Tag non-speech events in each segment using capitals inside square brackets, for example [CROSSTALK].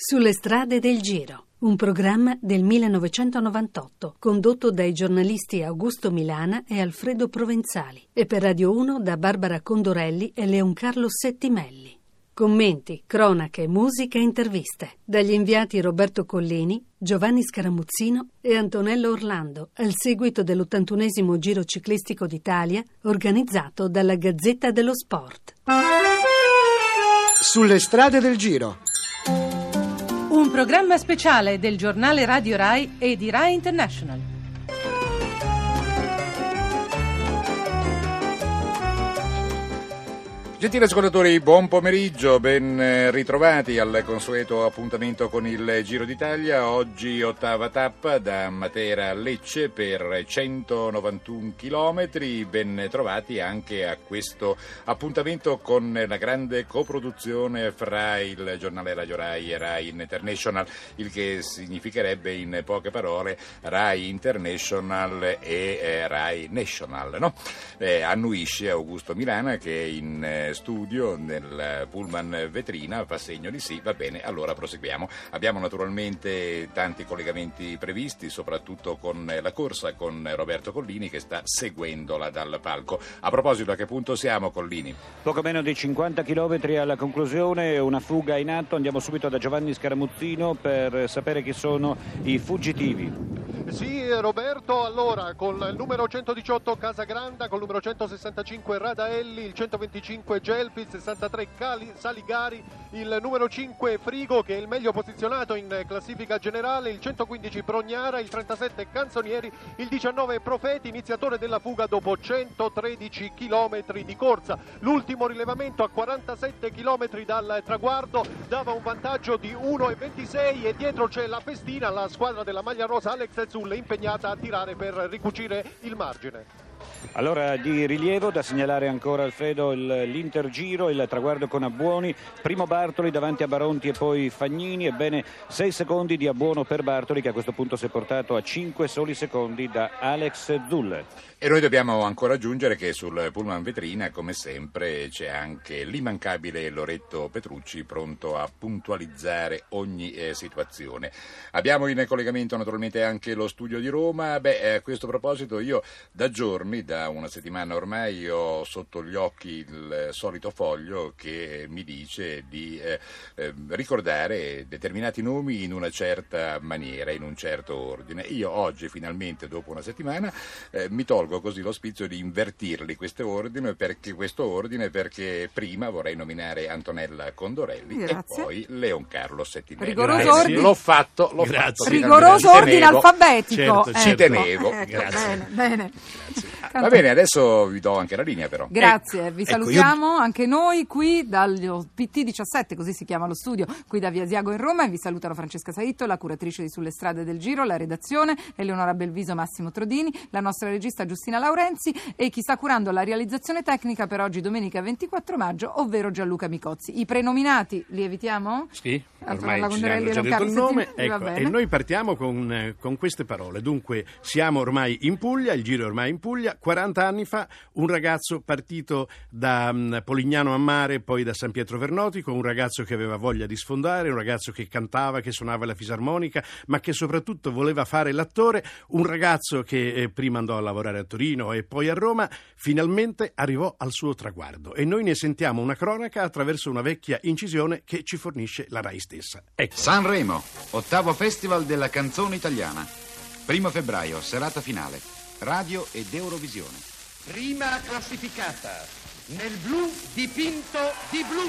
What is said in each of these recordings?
Sulle strade del Giro, un programma del 1998, condotto dai giornalisti Augusto Milana e Alfredo Provenzali, e per Radio 1 da Barbara Condorelli e Leoncarlo Settimelli. Commenti, cronache, musica e interviste. Dagli inviati Roberto Collini, Giovanni Scaramuzzino e Antonello Orlando, al seguito dell'81 Giro ciclistico d'Italia, organizzato dalla Gazzetta dello Sport. Sulle strade del Giro. Un programma speciale del giornale Radio Rai e di Rai International. Gentili ascoltatori, buon pomeriggio, ben eh, ritrovati al consueto appuntamento con il Giro d'Italia. Oggi ottava tappa da Matera a Lecce per 191 km. Ben trovati anche a questo appuntamento con la grande coproduzione fra il giornale Radio Rai e Rai International, il che significherebbe in poche parole Rai International e eh, Rai National. No? Eh, annuisce Augusto Milana che in eh, studio nel pullman vetrina fa segno di sì, va bene, allora proseguiamo. Abbiamo naturalmente tanti collegamenti previsti, soprattutto con la corsa con Roberto Collini che sta seguendola dal palco. A proposito, a che punto siamo Collini? Poco meno di 50 km alla conclusione, una fuga in atto, andiamo subito da Giovanni Scaramuzzino per sapere chi sono i fuggitivi. Sì, Roberto, allora con il numero 118 Casagranda, con il numero 165 Radaelli, il 125 Gelpi, il 63 Cali, Saligari, il numero 5 Frigo che è il meglio posizionato in classifica generale, il 115 Prognara, il 37 Canzonieri, il 19 Profeti, iniziatore della fuga dopo 113 km di corsa. L'ultimo rilevamento a 47 km dal traguardo dava un vantaggio di 1,26 e dietro c'è la Festina, la squadra della maglia rosa Alex Zulle impegnata a tirare per ricucire il margine. Allora di rilievo da segnalare ancora Alfredo l'Intergiro, il traguardo con Abbuoni, primo Bartoli davanti a Baronti e poi Fagnini, ebbene 6 secondi di Abbuono per Bartoli che a questo punto si è portato a 5 soli secondi da Alex Zulle. E noi dobbiamo ancora aggiungere che sul pullman vetrina, come sempre, c'è anche l'immancabile Loretto Petrucci pronto a puntualizzare ogni eh, situazione. Abbiamo in collegamento naturalmente anche lo studio di Roma. Beh, eh, a questo proposito io da giorni, da una settimana ormai, ho sotto gli occhi il solito foglio che mi dice di eh, eh ricordare determinati nomi in una certa maniera, in un certo ordine. Io oggi, finalmente, dopo una settimana, eh, mi tolgo così l'ospizio di invertirli questo ordine perché, questo ordine perché prima vorrei nominare Antonella Condorelli Grazie. e poi Leon Carlo Settimelli. Rigoroso ordine. L'ho fatto, l'ho Grazie. fatto. Rigoroso ordine alfabetico. Certo, ecco. Ci tenevo. Ecco, Bene, bene. Va bene, adesso vi do anche la linea però. Grazie, ecco. vi salutiamo ecco, io... anche noi qui dal PT17, così si chiama lo studio, qui da Via Ziago in Roma e vi salutano Francesca Saitto, la curatrice di Sulle strade del Giro, la redazione, Eleonora Belviso, Massimo Trodini, la nostra regista Giustina Laurenzi e chi sta curando la realizzazione tecnica per oggi domenica 24 maggio, ovvero Gianluca Micozzi. I prenominati li evitiamo? Sì, ormai ci hanno già detto il nome ecco, e noi partiamo con, con queste parole. Dunque, siamo ormai in Puglia, il Giro è ormai in Puglia, 40 anni fa un ragazzo partito da um, Polignano a Mare, poi da San Pietro Vernotico, un ragazzo che aveva voglia di sfondare, un ragazzo che cantava, che suonava la fisarmonica, ma che soprattutto voleva fare l'attore, un ragazzo che eh, prima andò a lavorare a Torino e poi a Roma, finalmente arrivò al suo traguardo. E noi ne sentiamo una cronaca attraverso una vecchia incisione che ci fornisce la RAI stessa. Ecco. Sanremo, ottavo festival della canzone italiana. Primo febbraio, serata finale. Radio ed Eurovisione. Prima classificata. Nel blu dipinto di blu.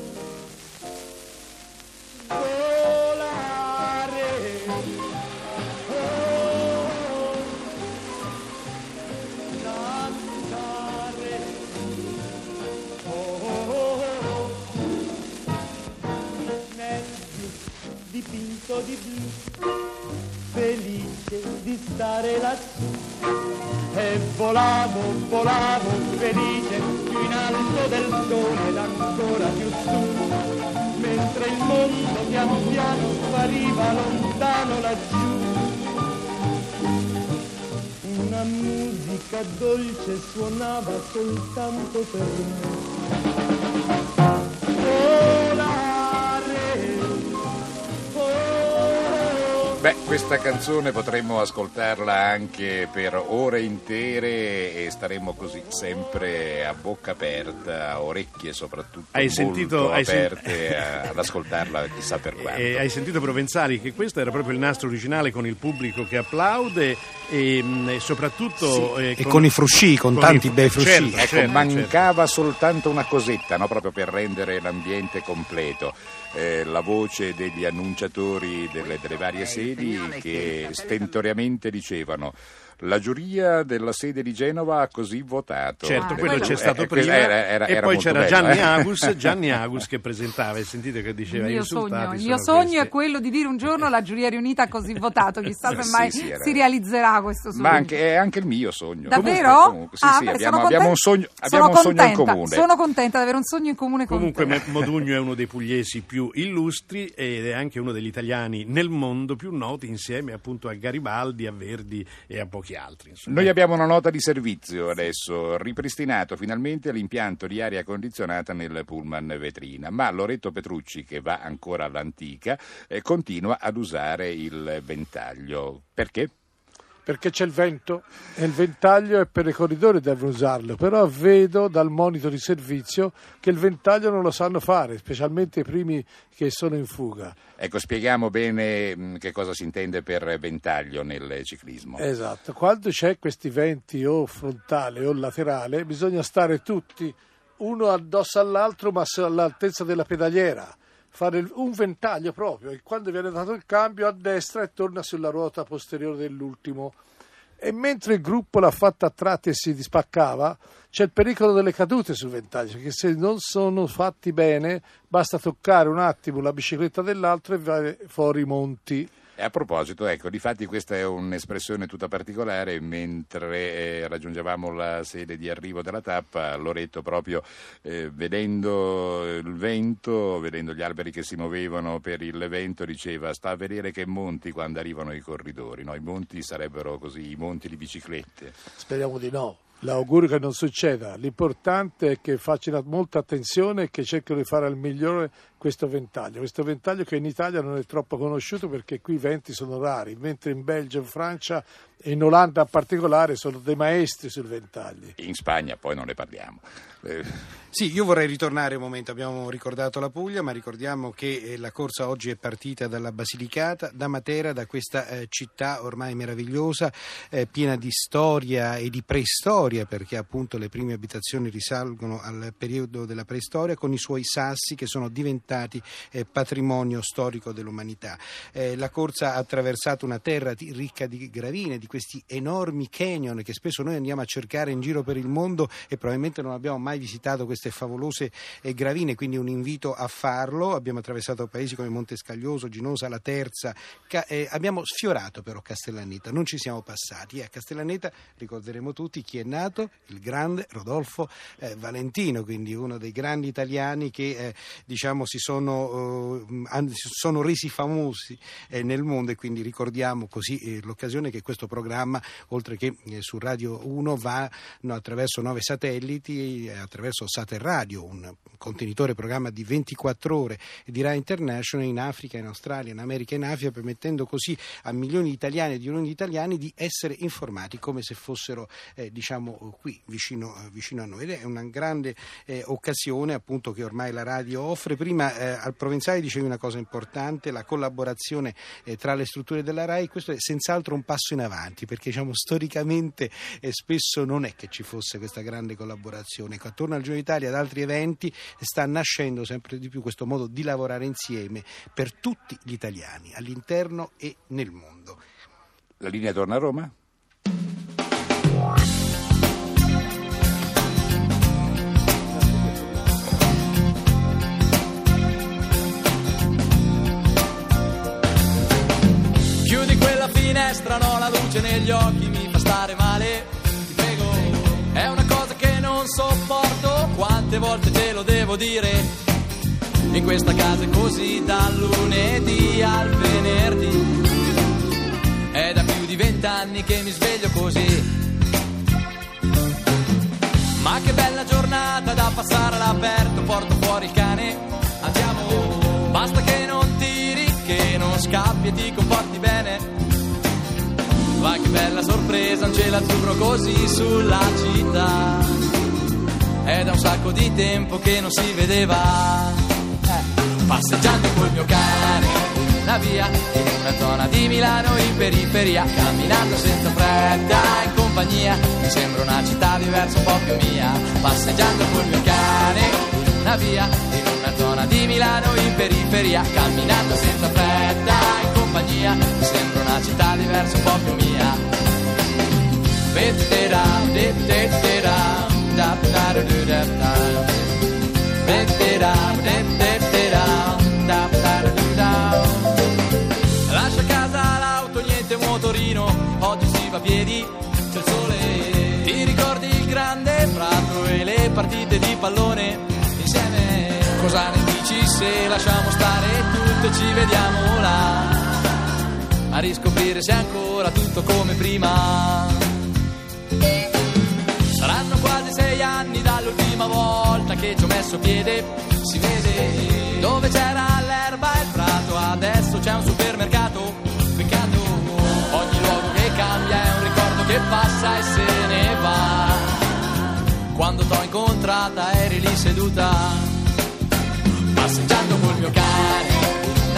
Dipinto di blu, felice di stare lassù. E volavo, volavo felice più in alto del sole ed ancora più su, mentre il mondo piano piano spariva lontano laggiù. Una musica dolce suonava soltanto per me. Questa canzone potremmo ascoltarla anche per ore intere e staremmo così sempre a bocca aperta, orecchie soprattutto hai sentito, aperte sen- a- ad ascoltarla chissà per [LAUGHS] quanto. E hai sentito Provenzali che questo era proprio il nastro originale con il pubblico che applaude e, mh, e soprattutto Sì, e con i frusci, con tanti i- bei frusci. certo, Ecco, certo, mancava soltanto una cosetta, no? proprio per rendere l'ambiente completo. Eh, la voce degli annunciatori delle, delle varie sedi che stentoriamente dicevano la giuria della sede di Genova ha così votato. Certo, Ah, quello c'è stato Eh, prima era- era- e era poi c'era bello, Gianni eh. Agus, [LAUGHS] Gianni Agus che presentava e sentite che diceva Il mio sogno, il mio sogno è quello di dire un giorno la giuria riunita ha così votato, chissà se Sì, mai sì, era- si realizzerà questo sogno. Ma anche, è anche il mio sogno. Davvero? Comunque, comunque, sì, Ah, sì, beh, abbiamo, sono abbiamo un contenta- sogno, abbiamo un sogno in comune. Sono contenta di avere un sogno in comune con Comunque te. Modugno è uno dei pugliesi più [LAUGHS] illustri ed è anche uno degli italiani nel mondo più noti insieme appunto a Garibaldi, a Verdi e a pochi altri. insomma. Noi abbiamo una nota di servizio adesso, ripristinato finalmente l'impianto di aria condizionata nel pullman vetrina, ma Loretto Petrucci, che va ancora all'antica, eh, continua ad usare il ventaglio. Perché? Perché c'è il vento e il ventaglio è per i corridori devono usarlo, però vedo dal monito di servizio che il ventaglio non lo sanno fare, specialmente i primi che sono in fuga. Ecco, spieghiamo bene mh, che cosa si intende per ventaglio nel ciclismo. Esatto, quando c'è questi venti o frontale o laterale bisogna stare tutti uno addosso all'altro ma all'altezza della pedaliera fare un ventaglio proprio e quando viene dato il cambio a destra e torna sulla ruota posteriore dell'ultimo. E mentre il gruppo l'ha fatta a tratti e si dispaccava, c'è il pericolo delle cadute sul ventaglio, perché se non sono fatti bene basta toccare un attimo la bicicletta dell'altro e va fuori i monti. E a proposito, ecco, difatti questa è un'espressione tutta particolare, mentre eh, raggiungevamo la sede di arrivo della tappa, Loretto proprio eh, vedendo il vento, vedendo gli alberi che si muovevano per il vento, diceva sta a vedere che monti quando arrivano i corridori, no? i monti sarebbero così, i monti di biciclette. Speriamo di no. L'augurio che non succeda. L'importante è che facciano molta attenzione e che cerchino di fare al migliore questo ventaglio. Questo ventaglio che in Italia non è troppo conosciuto perché qui i venti sono rari, mentre in Belgio, in Francia e in Olanda in particolare sono dei maestri sul ventaglio. In Spagna poi non ne parliamo. Eh, Sì, io vorrei ritornare un momento, abbiamo ricordato la Puglia, ma ricordiamo che eh, la corsa oggi è partita dalla Basilicata, da Matera, da questa eh, città ormai meravigliosa, eh, piena di storia e di preistoria, perché appunto le prime abitazioni risalgono al periodo della preistoria, con i suoi sassi che sono diventati eh, patrimonio storico dell'umanità. Eh, la corsa ha attraversato una terra di- ricca di gravine, di questi enormi canyon che spesso noi andiamo a cercare in giro per il mondo e probabilmente non abbiamo mai visitato queste favolose eh, gravine, quindi un invito a farlo. Abbiamo attraversato paesi come Monte Scaglioso, Ginosa, La Terza, Ca- eh, abbiamo sfiorato però Castellaneta, non ci siamo passati. E a Castellaneta ricorderemo tutti chi è nato, il grande Rodolfo eh, Valentino, quindi uno dei grandi italiani che eh, diciamo si sono, eh, sono resi famosi eh, nel mondo e quindi ricordiamo così eh, l'occasione che questo programma, oltre che su Radio 1, va no, attraverso nove satelliti, attraverso Saterradio, un contenitore programma di 24 ore di Rai International in Africa, in Australia, in America e in Africa, permettendo così a milioni di italiani e di milioni di italiani di essere informati come se fossero eh, diciamo qui vicino, vicino, a noi ed è una grande eh, occasione appunto che ormai la radio offre. Prima eh, al Provenzale dicevi una cosa importante, la collaborazione eh, tra le strutture della RAI, questo è senz'altro un passo in avanti perché diciamo storicamente eh, spesso non è che ci fosse questa grande collaborazione. Ecco, attorno al Giorno d'Italia ad altri eventi sta nascendo sempre di più questo modo di lavorare insieme per tutti gli italiani all'interno e nel mondo. La linea torna a Roma? Negli occhi mi fa stare male. Ti prego, è una cosa che non sopporto. Quante volte te lo devo dire? In questa casa è così dal lunedì al venerdì. È da più di vent'anni che mi sveglio così. Ma che bella giornata da passare all'aperto, porto fuori il cane. Andiamo, basta che non tiri, che non scappi e ti comporti bene. Va che bella sorpresa, un cielo azzurro così sulla città. È da un sacco di tempo che non si vedeva. Eh, passeggiando col mio cane, la via in una zona di Milano in periferia, camminando senza fretta in compagnia, mi sembra una città diversa, un po' più mia, passeggiando col mio cane, la via in una zona di Milano in periferia, camminando senza fretta in compagnia, mi sembra una città diversa, un po' più mia. Vettera, vettera, da da da da da. Vettera, vettera, da da da da. Lascia a casa l'auto, niente motorino, oggi si va a piedi, c'è il sole. Ti ricordi il grande prato e le partite di pallone? Dici se lasciamo stare tutto e ci vediamo là? A riscoprire se è ancora tutto come prima. Saranno quasi sei anni dall'ultima volta che ci ho messo piede. Si vede dove c'era l'erba e il prato, adesso c'è un supermercato. Peccato, ogni luogo che cambia è un ricordo che passa e se ne va. Quando t'ho incontrata eri lì seduta,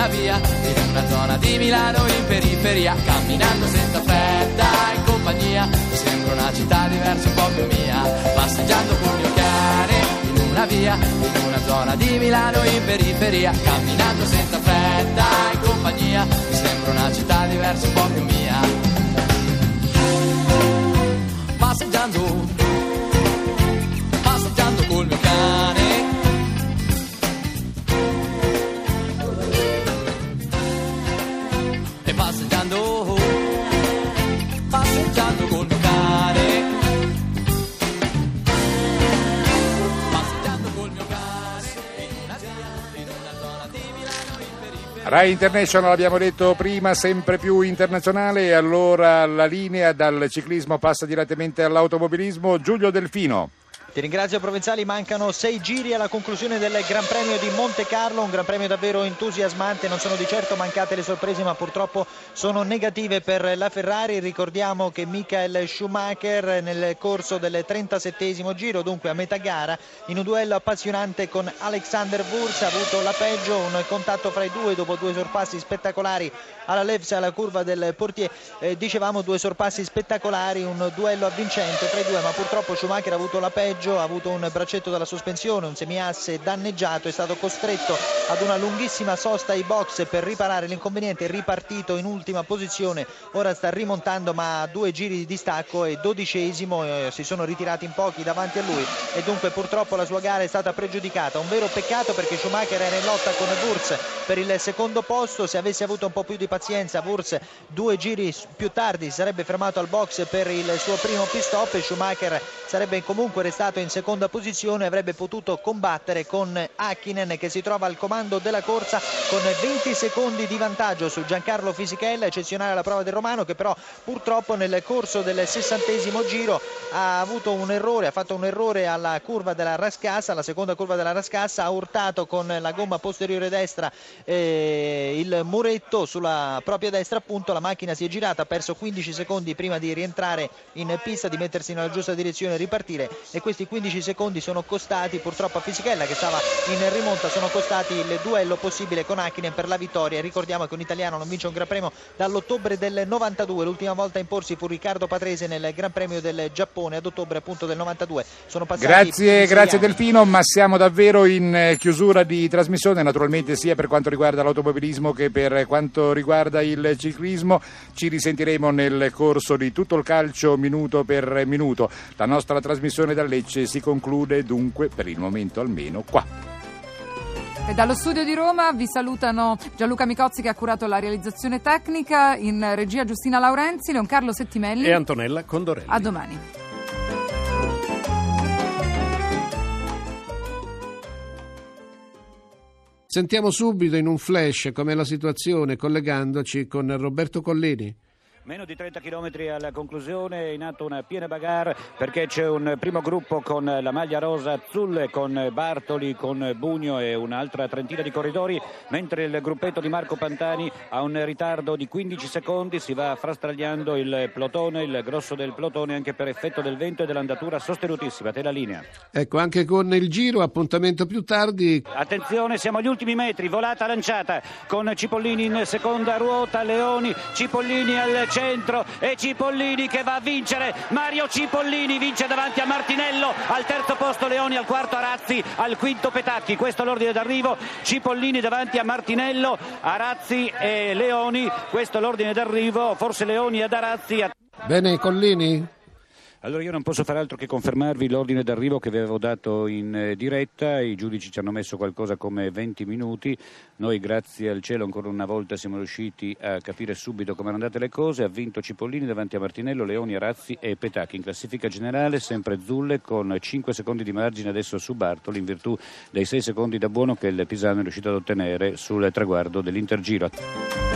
Una via in una zona di Milano in periferia, camminando senza fretta in compagnia. Mi sembra una città diversa, un po' più mia. Passeggiando col mio cane in una via in una zona di Milano in periferia, camminando senza fretta in compagnia. Mi sembra una città diversa, un po' più mia. Passeggiando Rai International, abbiamo detto prima, sempre più internazionale, e allora la linea dal ciclismo passa direttamente all'automobilismo. Giulio Delfino. Ti ringrazio Provenzali, mancano sei giri alla conclusione del Gran Premio di Monte Carlo, un Gran Premio davvero entusiasmante, non sono di certo mancate le sorprese ma purtroppo sono negative per la Ferrari, ricordiamo che Michael Schumacher nel corso del 37 giro, dunque a metà gara, in un duello appassionante con Alexander Wurz ha avuto la peggio, un contatto fra i due dopo due sorpassi spettacolari alla Levs alla curva del portiere, eh, dicevamo due sorpassi spettacolari, un duello avvincente tra i due ma purtroppo Schumacher ha avuto la peggio ha avuto un braccetto dalla sospensione, un semiasse danneggiato, è stato costretto ad una lunghissima sosta ai box per riparare l'inconveniente, è ripartito in ultima posizione, ora sta rimontando ma a due giri di distacco e dodicesimo, eh, si sono ritirati in pochi davanti a lui e dunque purtroppo la sua gara è stata pregiudicata, un vero peccato perché Schumacher era in lotta con Wurz per il secondo posto, se avesse avuto un po' più di pazienza Wurz due giri più tardi sarebbe fermato al box per il suo primo pit stop e Schumacher sarebbe comunque restato arrivato in seconda posizione avrebbe potuto combattere con Hakkinen che si trova al comando della corsa con 20 secondi di vantaggio su Giancarlo Fisichella, eccezionale la prova del Romano che però purtroppo nel corso del sessantesimo giro ha avuto un errore, ha fatto un errore alla curva della Rascassa, alla seconda curva della Rascassa, ha urtato con la gomma posteriore destra eh, il muretto sulla propria destra appunto, la macchina si è girata, ha perso 15 secondi prima di rientrare in pista, di mettersi nella giusta direzione e ripartire e questi 15 secondi sono costati purtroppo a Fisichella che stava in rimonta, sono costati il duello possibile con Hakkinen per la vittoria. Ricordiamo che un italiano non vince un Gran Premio dall'ottobre del 92, l'ultima volta a imporsi fu Riccardo Patrese nel Gran Premio del Giappone ad ottobre appunto del 92. Sono passati Grazie, grazie Delfino, ma siamo davvero in eh, chiusura di trasmissione, naturalmente sia per quanto riguarda l'automobilismo che per quanto riguarda il ciclismo. Ci risentiremo nel corso di tutto il calcio minuto per minuto. La nostra trasmissione da Lecce si conclude dunque per il momento almeno qua. E dallo studio di Roma vi salutano Gianluca Micozzi che ha curato la realizzazione tecnica, in regia Giustina Laurenzi, Leoncarlo Settimelli e Antonella Condorelli. A domani. Sentiamo subito in un flash com'è la situazione collegandoci con Roberto Collini. Meno di 30 km alla conclusione, in atto una piena bagarre perché c'è un primo gruppo con la maglia rosa azzurra, con Bartoli, con Bugno e un'altra trentina di corridori, mentre il gruppetto di Marco Pantani ha un ritardo di 15 secondi, si va frastagliando il plotone, il grosso del plotone anche per effetto del vento e dell'andatura sostenutissima. Te la linea. Ecco, anche con il giro, appuntamento più tardi. Attenzione, siamo agli ultimi metri, volata lanciata con Cipollini in seconda ruota, Leoni, Cipollini al centro e Cipollini che va a vincere. Mario Cipollini vince davanti a Martinello, al terzo posto Leoni, al quarto Arazzi, al quinto Petacchi. Questo è l'ordine d'arrivo. Cipollini davanti a Martinello, Arazzi e Leoni. Questo è l'ordine d'arrivo. Forse Leoni ed Arazzi. Bene, Collini? Allora io non posso fare altro che confermarvi l'ordine d'arrivo che vi avevo dato in eh, diretta, i giudici ci hanno messo qualcosa come 20 minuti, noi grazie al cielo ancora una volta siamo riusciti a capire subito come erano andate le cose, ha vinto Cipollini davanti a Martinello, Leoni, Arazzi e Petacchi, in classifica generale sempre Zulle con 5 secondi di margine adesso su Bartoli in virtù dei 6 secondi da buono che il Pisano è riuscito ad ottenere sul traguardo dell'Intergiro.